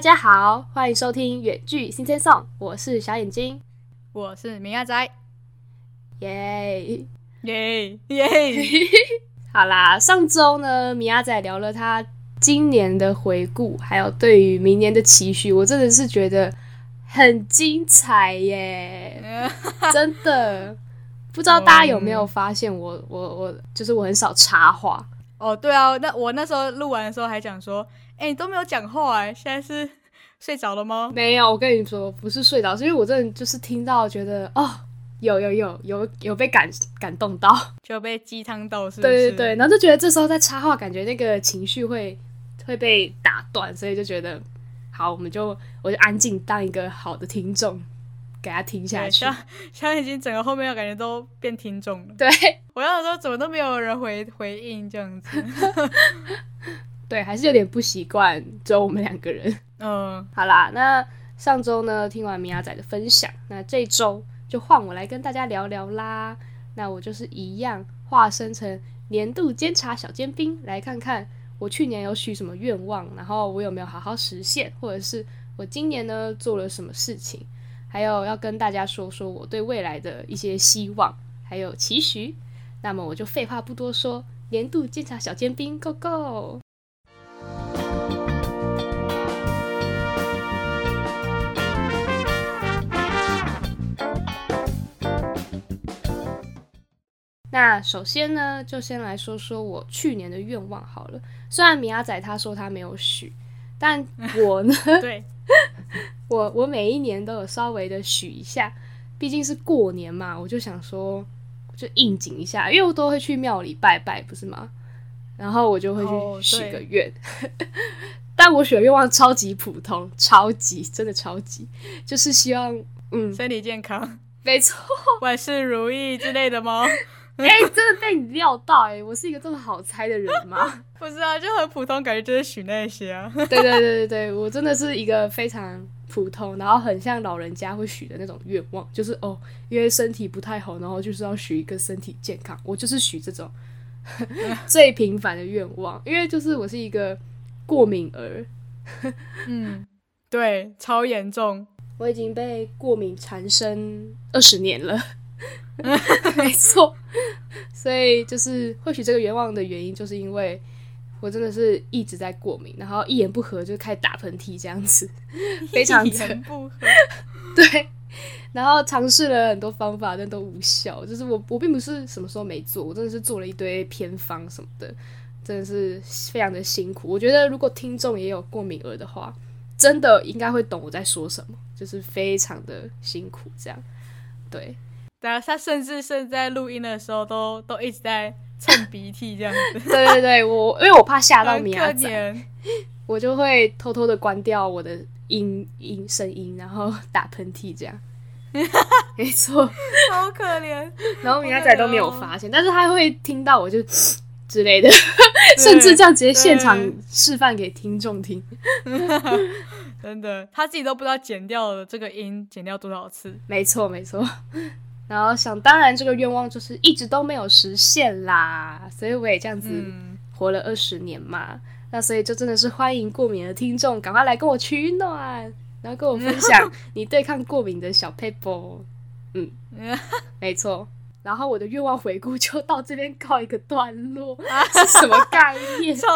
大家好，欢迎收听远距新鲜颂，我是小眼睛，我是明亚仔，耶。耶耶！好啦，上周呢，米亚仔聊了他今年的回顾，还有对于明年的期许，我真的是觉得很精彩耶，真的。不知道大家有没有发现，我我我就是我很少插话哦。对啊，那我那时候录完的时候还讲说，哎，你都没有讲话哎，现在是 睡着了吗？没有，我跟你说不是睡着，是因为我真的就是听到觉得哦，有有有有有被感感动到，就被鸡汤到是。对对对，然后就觉得这时候在插话，感觉那个情绪会会被打断，所以就觉得好，我们就我就安静当一个好的听众。给他听下去，现在 已经整个后面我感觉都变听众了。对，我要说怎么都没有人回回应这样子，对，还是有点不习惯，只有我们两个人。嗯，好啦，那上周呢听完米亚仔的分享，那这周就换我来跟大家聊聊啦。那我就是一样化身成年度监察小尖兵，来看看我去年有许什么愿望，然后我有没有好好实现，或者是我今年呢做了什么事情。还有要跟大家说说我对未来的一些希望，还有期许。那么我就废话不多说，年度监察小尖兵，Go Go！那首先呢，就先来说说我去年的愿望好了。虽然米阿仔他说他没有许，但我呢，对。我我每一年都有稍微的许一下，毕竟是过年嘛，我就想说就应景一下，因为我都会去庙里拜拜，不是吗？然后我就会去许个愿，但我许的愿望超级普通，超级真的超级，就是希望嗯身体健康，没错，万事如意之类的吗？哎，真的被你料到哎！我是一个这么好猜的人吗？不是啊，就很普通，感觉就是许那些啊。对对对对对，我真的是一个非常普通，然后很像老人家会许的那种愿望，就是哦，因为身体不太好，然后就是要许一个身体健康。我就是许这种最平凡的愿望，因为就是我是一个过敏儿。嗯，对，超严重，我已经被过敏缠身二十年了。没错，所以就是或许这个愿望的原因，就是因为我真的是一直在过敏，然后一言不合就开始打喷嚏这样子，非常不合。对，然后尝试了很多方法，但都无效。就是我我并不是什么时候没做，我真的是做了一堆偏方什么的，真的是非常的辛苦。我觉得如果听众也有过敏儿的话，真的应该会懂我在说什么，就是非常的辛苦这样。对。对啊，他甚至是在录音的时候都都一直在蹭鼻涕这样子。对对对，我因为我怕吓到米娅仔，我就会偷偷的关掉我的音音声音，然后打喷嚏这样。没错，好可怜。然后米娅仔都没有发现，但是他会听到我就 之类的，甚至这样直接现场示范给听众听。真的，他自己都不知道剪掉了这个音剪掉多少次。没错，没错。然后想当然，这个愿望就是一直都没有实现啦，所以我也这样子活了二十年嘛。那所以就真的是欢迎过敏的听众，赶快来跟我取暖，然后跟我分享你对抗过敏的小 paper。嗯，没错。然后我的愿望回顾就到这边告一个段落，是什么概念？超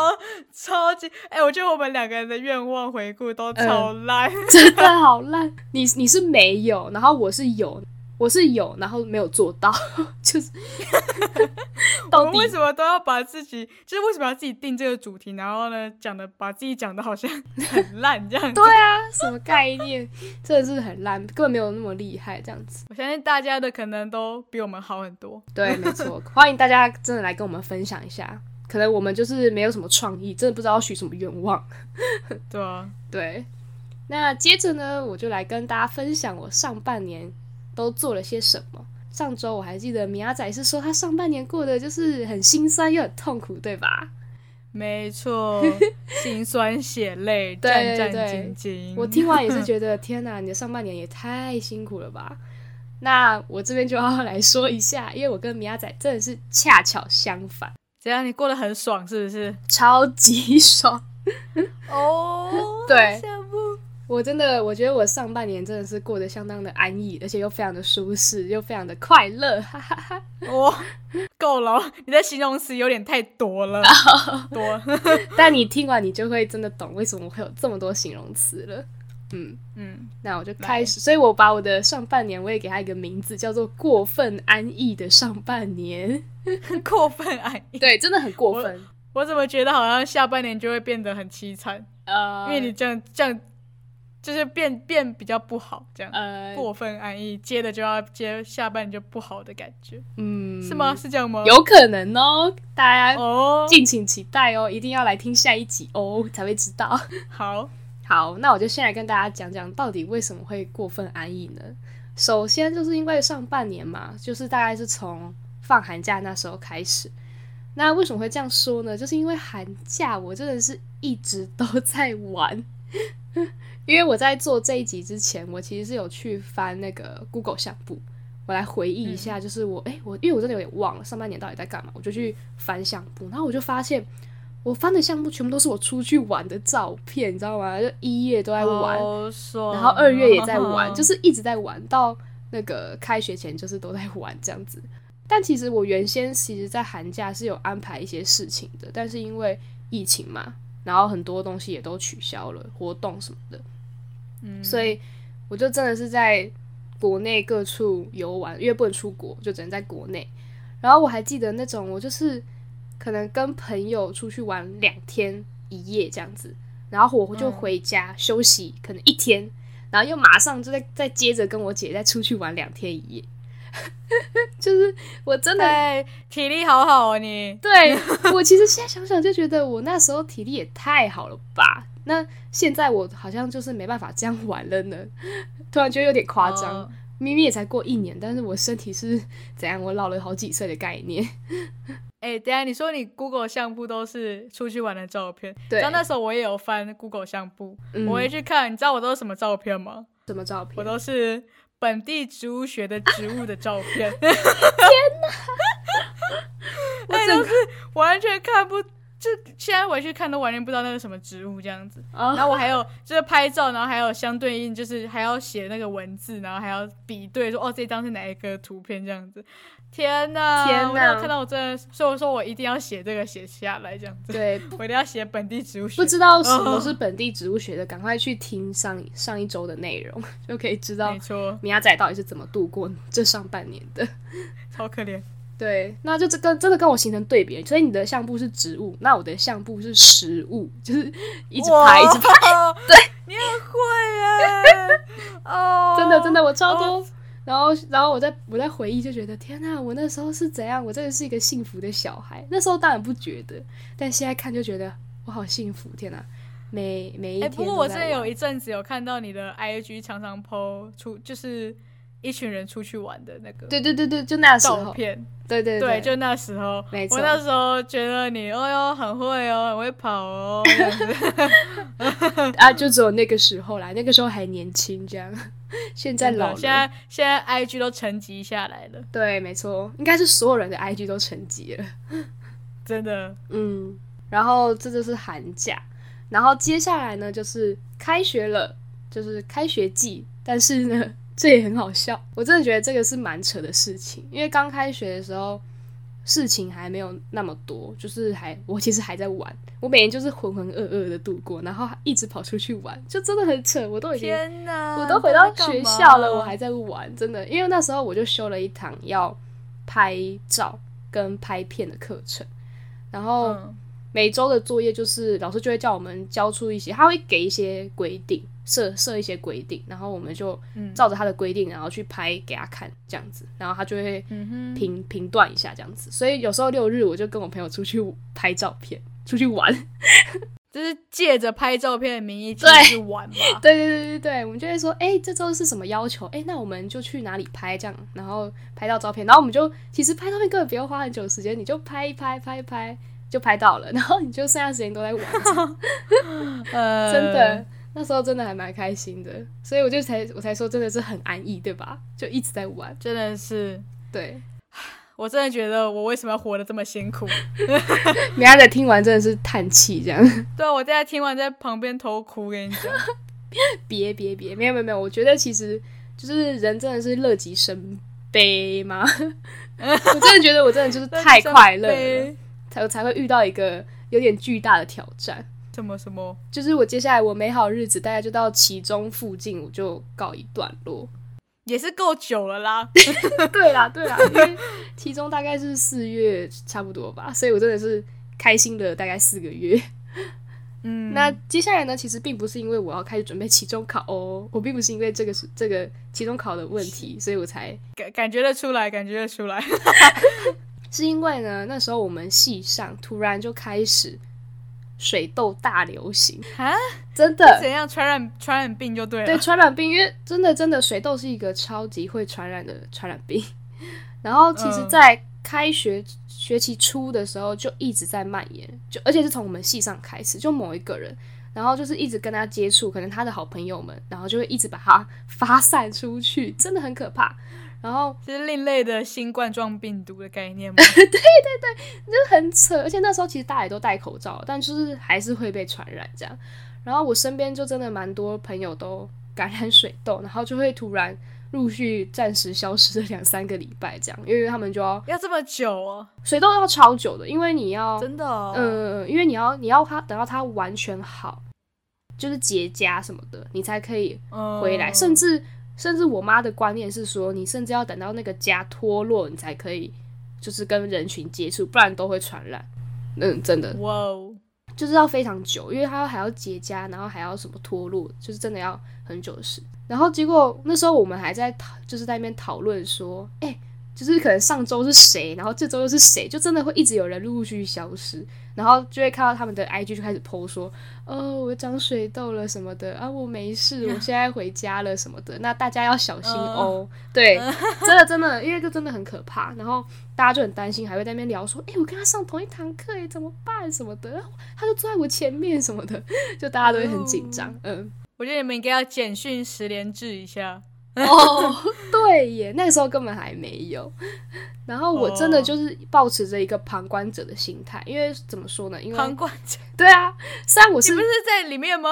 超级哎，我觉得我们两个人的愿望回顾都超烂，真的好烂。你你是没有，然后我是有。我是有，然后没有做到，就是。我们为什么都要把自己，就是为什么要自己定这个主题，然后呢，讲的把自己讲的好像很烂这样？对啊，什么概念？真的是很烂，根本没有那么厉害这样子。我相信大家的可能都比我们好很多。对，没错，欢迎大家真的来跟我们分享一下。可能我们就是没有什么创意，真的不知道许什么愿望。对啊，对。那接着呢，我就来跟大家分享我上半年。都做了些什么？上周我还记得米亚仔是说他上半年过得就是很心酸又很痛苦，对吧？没错，心酸血泪，战战兢兢。我听完也是觉得，天哪，你的上半年也太辛苦了吧？那我这边就要来说一下，因为我跟米亚仔真的是恰巧相反。怎样？你过得很爽是不是？超级爽哦，对。我真的，我觉得我上半年真的是过得相当的安逸，而且又非常的舒适，又非常的快乐，哈哈哈。哇，够了，你的形容词有点太多了，多。但你听完，你就会真的懂为什么会有这么多形容词了。嗯嗯，那我就开始，所以我把我的上半年，我也给他一个名字，叫做“过分安逸的上半年”。过分安逸，对，真的很过分。我怎么觉得好像下半年就会变得很凄惨？呃，因为你这样这样。就是变变比较不好，这样呃过分安逸，接着就要接下半就不好的感觉，嗯，是吗？是这样吗？有可能哦，大家哦，敬请期待哦，一定要来听下一集哦，才会知道。好，好，那我就先来跟大家讲讲，到底为什么会过分安逸呢？首先就是因为上半年嘛，就是大概是从放寒假那时候开始。那为什么会这样说呢？就是因为寒假我真的是一直都在玩。因为我在做这一集之前，我其实是有去翻那个 Google 相簿，我来回忆一下，就是我哎，我因为我真的有点忘了上半年到底在干嘛，我就去翻相簿，然后我就发现我翻的相簿全部都是我出去玩的照片，你知道吗？就一月都在玩，然后二月也在玩，就是一直在玩，到那个开学前就是都在玩这样子。但其实我原先其实，在寒假是有安排一些事情的，但是因为疫情嘛，然后很多东西也都取消了，活动什么的。嗯所以我就真的是在国内各处游玩，因为不能出国，就只能在国内。然后我还记得那种，我就是可能跟朋友出去玩两天一夜这样子，然后我就回家休息，可能一天，然后又马上就再再接着跟我姐再出去玩两天一夜。就是我真的体力好好啊，你对我其实现在想想就觉得我那时候体力也太好了吧。那现在我好像就是没办法这样玩了呢，突然觉得有点夸张。明明也才过一年，但是我身体是怎样？我老了好几岁的概念。哎，等下你说你 Google 相簿都是出去玩的照片，对。然后那时候我也有翻 Google 相簿，我会去看，你知道我都是什么照片吗？什么照片？我都是本地植物学的植物的照片。天哪！那 都是完全看不。就现在回去看都完全不知道那是什么植物这样子，然后我还有就是拍照，然后还有相对应就是还要写那个文字，然后还要比对说哦这张是哪一个图片这样子。天呐！天哪！看到我真的，所以我说我一定要写这个写下来这样子。对，我一定要写本地植物学。不知道什么是本地植物学的，赶快去听上上一周的内容，就可以知道。没错，米亚仔到底是怎么度过这上半年的，超可怜。对，那就这个真的跟我形成对比，所以你的相簿是植物，那我的相簿是食物，就是一直拍，一直拍。对，你很会耶！哦，真的真的，我超多。然后然后我在我在回忆，就觉得天哪，我那时候是怎样？我真的是一个幸福的小孩。那时候当然不觉得，但现在看就觉得我好幸福。天哪，每每一天。不过我真的有一阵子有看到你的 IG 常常 PO 出，就是。一群人出去玩的那个，对对对对，就那时候，照片，对对对，就那时候，没错，我那时候觉得你，哦哟，很会哦，很会跑哦，啊，就只有那个时候啦，那个时候还年轻，这样，现在老了，现在现在 I G 都沉积下来了，对，没错，应该是所有人的 I G 都沉积了，真的，嗯，然后这就是寒假，然后接下来呢就是开学了，就是开学季，但是呢。这也很好笑，我真的觉得这个是蛮扯的事情，因为刚开学的时候事情还没有那么多，就是还我其实还在玩，我每天就是浑浑噩噩的度过，然后一直跑出去玩，就真的很扯。我都已经天，我都回到学校了，我还在玩，真的，因为那时候我就修了一堂要拍照跟拍片的课程，然后每周的作业就是老师就会叫我们交出一些，他会给一些规定。设设一些规定，然后我们就照着他的规定，然后去拍给他看，这样子，然后他就会评评断一下这样子。所以有时候六日我就跟我朋友出去拍照片，出去玩，就是借着拍照片的名义出去玩嘛。对对对对对，我们就会说，哎，这周是什么要求？哎，那我们就去哪里拍这样，然后拍到照片，然后我们就其实拍照片根本不用花很久时间，你就拍一拍，拍一拍就拍到了，然后你就剩下时间都在玩，呃，真的。那时候真的还蛮开心的，所以我就才我才说真的是很安逸，对吧？就一直在玩，真的是对。我真的觉得我为什么要活得这么辛苦？米亚仔听完真的是叹气，这样。对啊，我在听完在旁边偷哭，跟你讲。别别别，没有没有没有，我觉得其实就是人真的是乐极生悲吗？我真的觉得我真的就是太快乐了，才才会遇到一个有点巨大的挑战。什么什么？就是我接下来我美好日子大概就到其中附近，我就告一段落，也是够久了啦。对啦对啦，因为其中大概是四月差不多吧，所以我真的是开心了大概四个月。嗯，那接下来呢？其实并不是因为我要开始准备期中考哦，我并不是因为这个是这个期中考的问题，所以我才感感觉得出来，感觉得出来，是因为呢，那时候我们系上突然就开始水痘大流行啊，真的。怎样传染传染病就对了，对传染病，因为真的真的水痘是一个超级会传染的传染病，然后其实，在开学。学期初的时候就一直在蔓延，就而且是从我们系上开始，就某一个人，然后就是一直跟他接触，可能他的好朋友们，然后就会一直把他发散出去，真的很可怕。然后是另类的新冠状病毒的概念吗？对 对对，就很扯。而且那时候其实大家也都戴口罩，但就是还是会被传染这样。然后我身边就真的蛮多朋友都感染水痘，然后就会突然。陆续暂时消失了两三个礼拜，这样，因为他们就要要这么久哦，水痘要超久的，因为你要真的，嗯，因为你要你要它等到它完全好，就是结痂什么的，你才可以回来。甚至甚至我妈的观念是说，你甚至要等到那个痂脱落，你才可以就是跟人群接触，不然都会传染。嗯，真的，哇哦，就是要非常久，因为它还要结痂，然后还要什么脱落，就是真的要很久的事。然后结果那时候我们还在讨，就是在那边讨论说，哎，就是可能上周是谁，然后这周又是谁，就真的会一直有人陆陆续续消失，然后就会看到他们的 IG 就开始 PO 说，哦，我长水痘了什么的啊，我没事，我 现在回家了什么的，那大家要小心哦。对，真的真的，因为这真的很可怕，然后大家就很担心，还会在那边聊说，哎，我跟他上同一堂课，哎，怎么办？什么的，他就坐在我前面什么的，就大家都会很紧张，嗯。我觉得你们应该要简讯十连制一下哦。对耶，那个时候根本还没有。然后我真的就是保持着一个旁观者的心态，因为怎么说呢？因为旁观者。对啊，虽然我是不是在里面吗？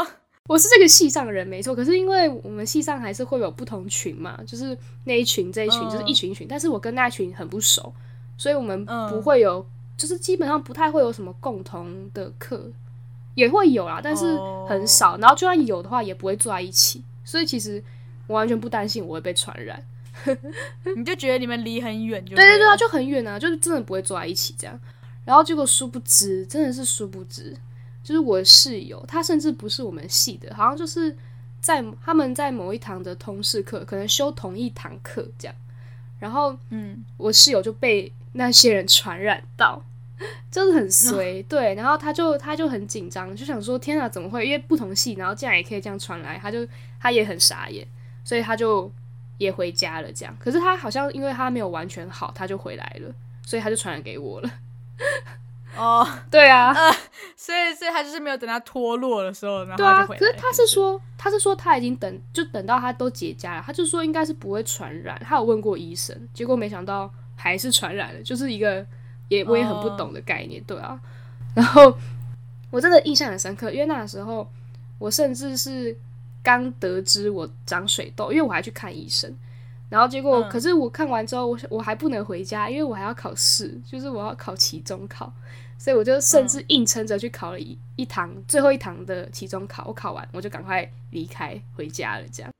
我是这个系上的人没错，可是因为我们系上还是会有不同群嘛，就是那一群这一群就是一群一群，但是我跟那群很不熟，所以我们不会有，就是基本上不太会有什么共同的课。也会有啦，但是很少。然后就算有的话，也不会坐在一起。所以其实我完全不担心我会被传染。你就觉得你们离很远，就对对对啊，就很远啊，就是真的不会坐在一起这样。然后结果殊不知，真的是殊不知，就是我的室友，他甚至不是我们系的，好像就是在他们在某一堂的通识课，可能修同一堂课这样。然后，嗯，我室友就被那些人传染到。就是很随 对，然后他就他就很紧张，就想说天啊，怎么会？因为不同系，然后竟然也可以这样传来，他就他也很傻眼，所以他就也回家了。这样，可是他好像因为他没有完全好，他就回来了，所以他就传染给我了。哦，对啊，所以所以他就是没有等他脱落的时候，然后对啊。可是他是说他是说他已经等就等到他都结痂了，他就说应该是不会传染。他有问过医生，结果没想到还是传染了，就是一个。也我也很不懂的概念，对啊，然后我真的印象很深刻，因为那个时候我甚至是刚得知我长水痘，因为我还去看医生，然后结果可是我看完之后，我我还不能回家，因为我还要考试，就是我要考期中考，所以我就甚至硬撑着去考了一一堂最后一堂的期中考，我考完我就赶快离开回家了，这样。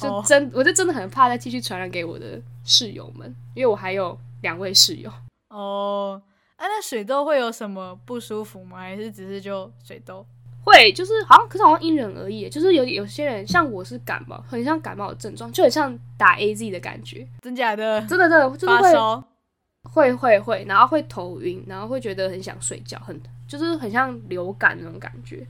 就真我就真的很怕再继续传染给我的室友们，因为我还有两位室友。哦，啊，那水痘会有什么不舒服吗？还是只是就水痘？会，就是好像，可是好像因人而异。就是有有些人，像我是感冒，很像感冒的症状，就很像打 A Z 的感觉。真假的？真的真的，就是会会会会，然后会头晕，然后会觉得很想睡觉，很就是很像流感那种感觉。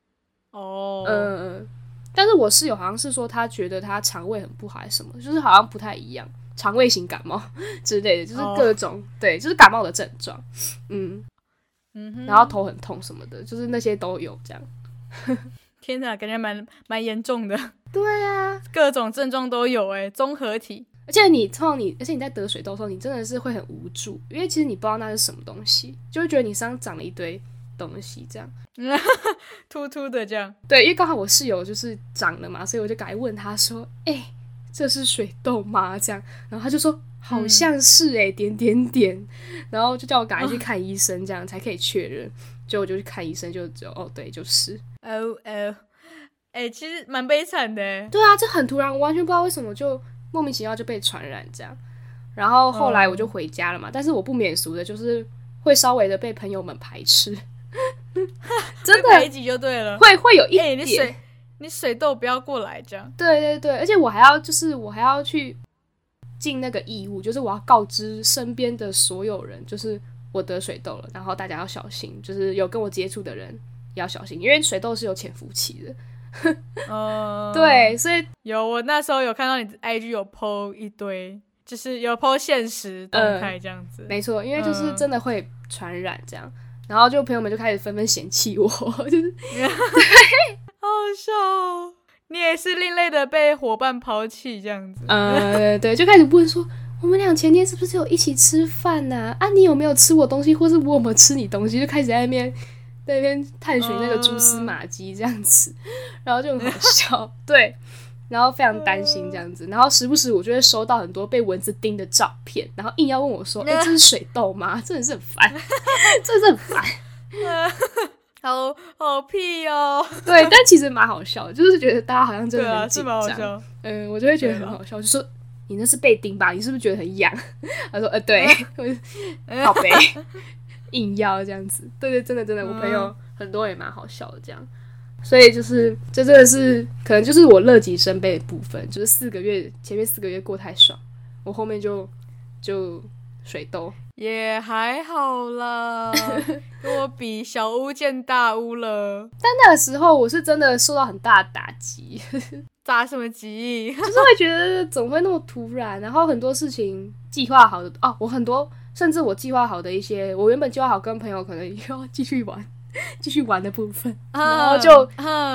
哦，嗯，但是我室友好像是说，他觉得他肠胃很不好，还是什么，就是好像不太一样。肠胃型感冒 之类的，就是各种对，就是感冒的症状，嗯嗯，然后头很痛什么的，就是那些都有这样。天哪，感觉蛮蛮严重的。对啊，各种症状都有哎，综合体。而且你痛你，而且你在得水痘的时候，你真的是会很无助，因为其实你不知道那是什么东西，就会觉得你身上长了一堆东西，这样，突突的这样。对，因为刚好我室友就是长了嘛，所以我就赶快问他说：“哎，这是水痘吗？”这样，然后他就说：“好像是哎，点点点。”然后就叫我赶快去看医生，这样才可以确认。就我就去看医生，就只有哦，对，就是。哦哦，哎，其实蛮悲惨的。对啊，这很突然，我完全不知道为什么就莫名其妙就被传染这样。然后后来我就回家了嘛，但是我不免俗的，就是会稍微的被朋友们排斥，真的排挤就对了，会会有一点，你水你水痘不要过来这样，对对对，而且我还要就是我还要去尽那个义务，就是我要告知身边的所有人，就是我得水痘了，然后大家要小心，就是有跟我接触的人要小心，因为水痘是有潜伏期的，嗯，对，所以有我那时候有看到你 IG 有 PO 一堆。就是有 PO 现实动态这样子，没错，因为就是真的会传染这样，然后就朋友们就开始纷纷嫌弃我，就是 好笑，哦。你也是另类的被伙伴抛弃这样子，呃，对，就开始问说我们俩前天是不是有一起吃饭呐？啊，你有没有吃我东西，或是我有没有吃你东西？就开始在那边在那边探寻那个蛛丝马迹这样子，然后就很好笑，对。然后非常担心这样子，然后时不时我就会收到很多被蚊子叮的照片，然后硬要问我说：“哎，这是水痘吗？” 真的是很烦，真的是很烦，好好屁哦。对，但其实蛮好笑，就是觉得大家好像真的很紧张。嗯，我就会觉得很好笑，就说：“你那是被叮吧？你是不是觉得很痒？” 他说：“呃，对，好呗，硬要这样子。”对对，真的真的，我朋友很多也蛮好笑的这样。所以就是，这真的是可能就是我乐极生悲的部分，就是四个月前面四个月过太爽，我后面就就水痘也还好啦，跟我比小巫见大巫了。但那个时候我是真的受到很大的打击，打什么急？就是会觉得怎么会那么突然，然后很多事情计划好的哦，我很多甚至我计划好的一些，我原本计划好跟朋友可能要继续玩。继续玩的部分，然后就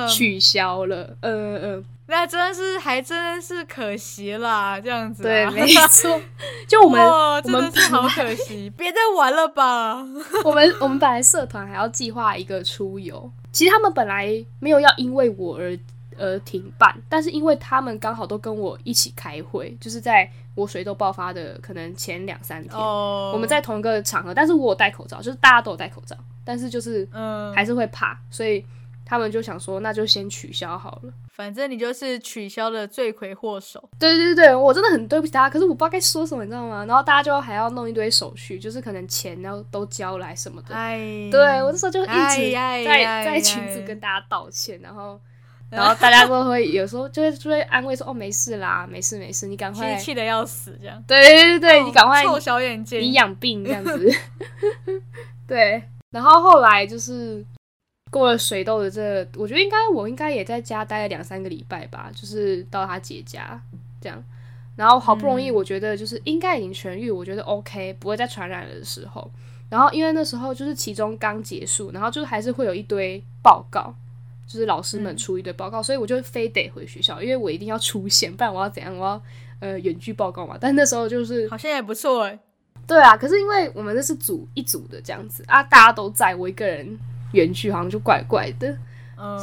取消了。嗯嗯，那真的是还真的是可惜啦，这样子。对，没错。就我们，我们好可惜，别再玩了吧。我们我们本来社团还要计划一个出游，其实他们本来没有要因为我而而停办，但是因为他们刚好都跟我一起开会，就是在我水痘爆发的可能前两三天，我们在同一个场合，但是我有戴口罩，就是大家都有戴口罩。但是就是，嗯，还是会怕，所以他们就想说，那就先取消好了。反正你就是取消的罪魁祸首。对对对对，我真的很对不起大家，可是我不知道该说什么，你知道吗？然后大家就还要弄一堆手续，就是可能钱要都交来什么的。哎，对我那时候就一直在在群组跟大家道歉，然后 然后大家都会有时候就会就会安慰说，哦，没事啦，没事没事，你赶快。气的要死这样。对对对，你赶快。臭小眼睛，你养病这样子。对。然后后来就是过了水痘的这，我觉得应该我应该也在家待了两三个礼拜吧，就是到他姐家这样。然后好不容易，我觉得就是应该已经痊愈，我觉得 OK，不会再传染了的时候。然后因为那时候就是其中刚结束，然后就是还是会有一堆报告，就是老师们出一堆报告，所以我就非得回学校，因为我一定要出现，不然我要怎样？我要呃远距报告嘛。但那时候就是好像也不错哎。对啊，可是因为我们那是组一组的这样子啊，大家都在，我一个人远距好像就怪怪的，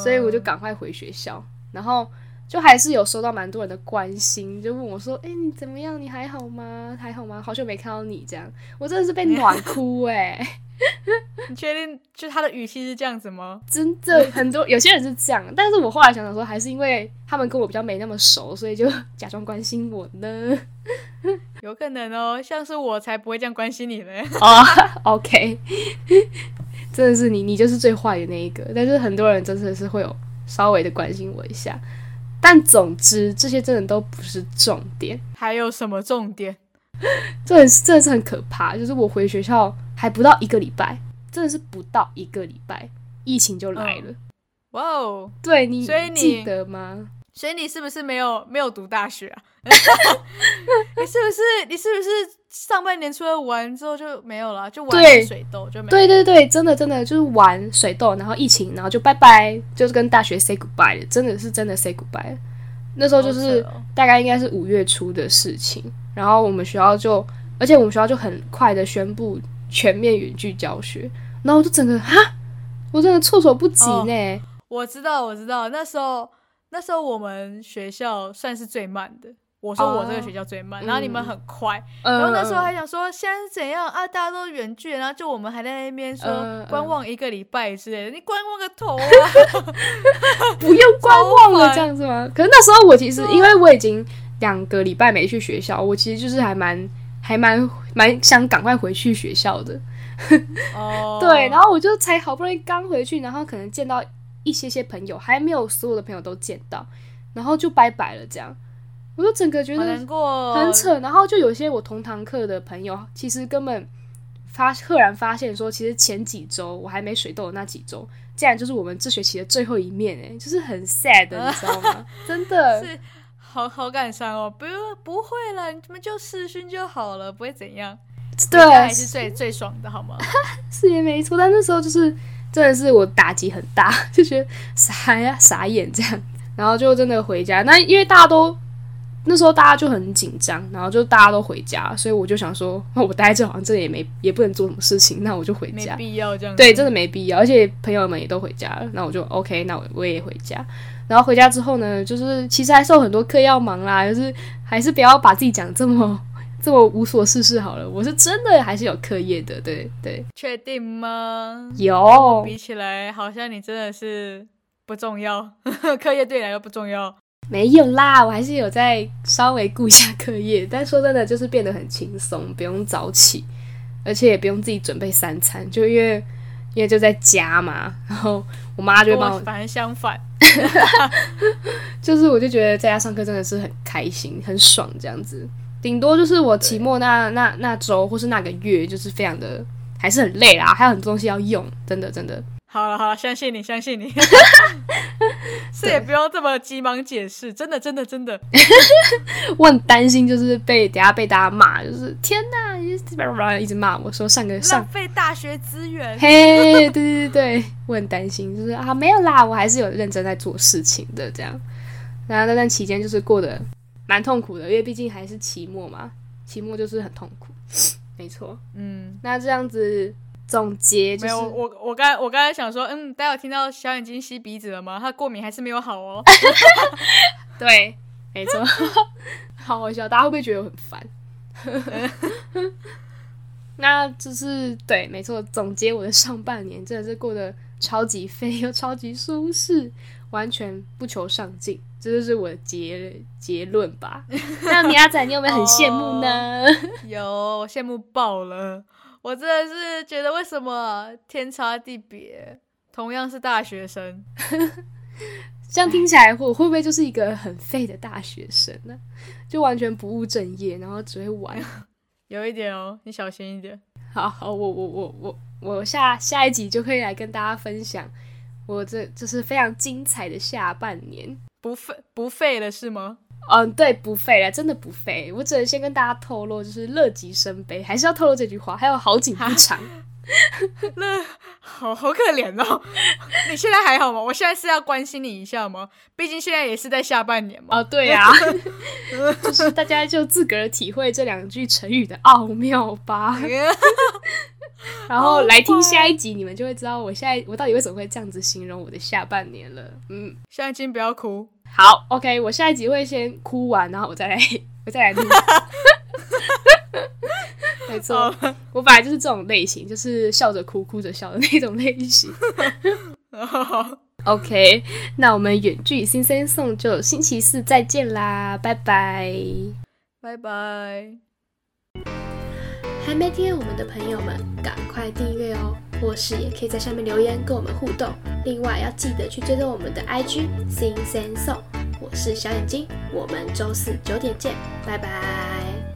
所以我就赶快回学校，然后就还是有收到蛮多人的关心，就问我说：“哎，你怎么样？你还好吗？还好吗？好久没看到你这样，我真的是被 暖哭哎。” 你确定就他的语气是这样子吗？真的很多有些人是这样，但是我后来想想说，还是因为他们跟我比较没那么熟，所以就假装关心我呢。有可能哦，像是我才不会这样关心你呢。哦，OK，真的是你，你就是最坏的那一个。但是很多人真的是会有稍微的关心我一下。但总之，这些真的都不是重点。还有什么重点？这真的是很可怕。就是我回学校还不到一个礼拜，真的是不到一个礼拜，疫情就来了。哇哦！对你，所以你记得吗？所以你是不是没有没有读大学啊？你是不是你是不是上半年除了玩之后就没有了？就玩水痘就没？对对对，真的真的就是玩水痘，然后疫情，然后就拜拜，就是跟大学 say goodbye 了。真的是真的 say goodbye。那时候就是大概应该是五月初的事情，然后我们学校就，而且我们学校就很快的宣布全面远距教学，然后我就整个哈我真的措手不及呢。我知道，我知道，那时候那时候我们学校算是最慢的。我说我这个学校最慢，然后你们很快。然后那时候还想说现在是怎样啊？大家都远距，然后就我们还在那边说观望一个礼拜之类的。你观望个头啊！不用观望了，这样子吗？可是那时候我其实因为我已经两个礼拜没去学校，我其实就是还蛮还蛮蛮想赶快回去学校的。哦，对，然后我就才好不容易刚回去，然后可能见到一些些朋友，还没有所有的朋友都见到，然后就拜拜了这样。我就整个觉得很扯，然后就有些我同堂课的朋友，其实根本发赫然发现说，其实前几周我还没水痘的那几周，竟然就是我们这学期的最后一面，哎，就是很 sad，你知道吗？真的 是好好感伤哦，不不会了，你们就试训就好了，不会怎样。对，还是最最爽的好吗？是也没错，但那时候就是真的是我打击很大，就觉得傻呀傻眼这样，然后就真的回家。那因为大家都。那时候大家就很紧张，然后就大家都回家，所以我就想说，那 我待在这好像这里也没也不能做什么事情，那我就回家。没必要这样。对，真的没必要，而且朋友们也都回家了，那我就 OK，那我我也回家。然后回家之后呢，就是其实还是有很多课要忙啦，就是还是不要把自己讲这么 这么无所事事好了。我是真的还是有课业的，对对。确定吗？有。比起来，好像你真的是不重要，课业对你来说不重要。没有啦，我还是有在稍微顾一下课业，但说真的，就是变得很轻松，不用早起，而且也不用自己准备三餐，就因为因为就在家嘛，然后我妈就帮我，反正相反，就是我就觉得在家上课真的是很开心、很爽这样子，顶多就是我期末那那那周或是那个月，就是非常的还是很累啦，还有很多东西要用，真的真的。好了好了，相信你，相信你，是也不用这么急忙解释，真的真的真的，我很担心，就是被等下被大家骂，就是天哪，一直骂我说上个上费大学资源，嘿，对对对对，我很担心，就是啊没有啦，我还是有认真在做事情的，这样，然后那段期间就是过得蛮痛苦的，因为毕竟还是期末嘛，期末就是很痛苦，没错，嗯，那这样子。总结没有我我刚我刚才想说，嗯，大家有听到小眼睛吸鼻子了吗？他过敏还是没有好哦。对，没错，好好笑，大家会不会觉得我很烦？那就是对，没错。总结我的上半年，真的是过得超级飞又超级舒适，完全不求上进，这就是我的结结论吧。那米亚仔，你有没有很羡慕呢？有，羡慕爆了。我真的是觉得，为什么天差地别？同样是大学生，这样听起来，我会不会就是一个很废的大学生呢？就完全不务正业，然后只会玩。有一点哦，你小心一点。好好，我我我我我下下一集就可以来跟大家分享我这这是非常精彩的下半年，不废不废了是吗？嗯，对，不废了，真的不废。我只能先跟大家透露，就是乐极生悲，还是要透露这句话。还有好景不长，那好好可怜哦。你现在还好吗？我现在是要关心你一下吗？毕竟现在也是在下半年嘛。哦，对呀，就是大家就自个儿体会这两句成语的奥妙吧。然后来听下一集，你们就会知道我现在我到底为什么会这样子形容我的下半年了。嗯，现在先不要哭。好，OK，我下一集会先哭完，然后我再来，我再来录。没错，我本来就是这种类型，就是笑着哭，哭着笑的那种类型。OK，那我们远距新生送就星期四再见啦，拜拜，拜拜。还没订阅我们的朋友们，赶快订阅哦！或是也可以在下面留言跟我们互动。另外要记得去追踪我们的 IG Sing Sing Song。我是小眼睛，我们周四九点见，拜拜。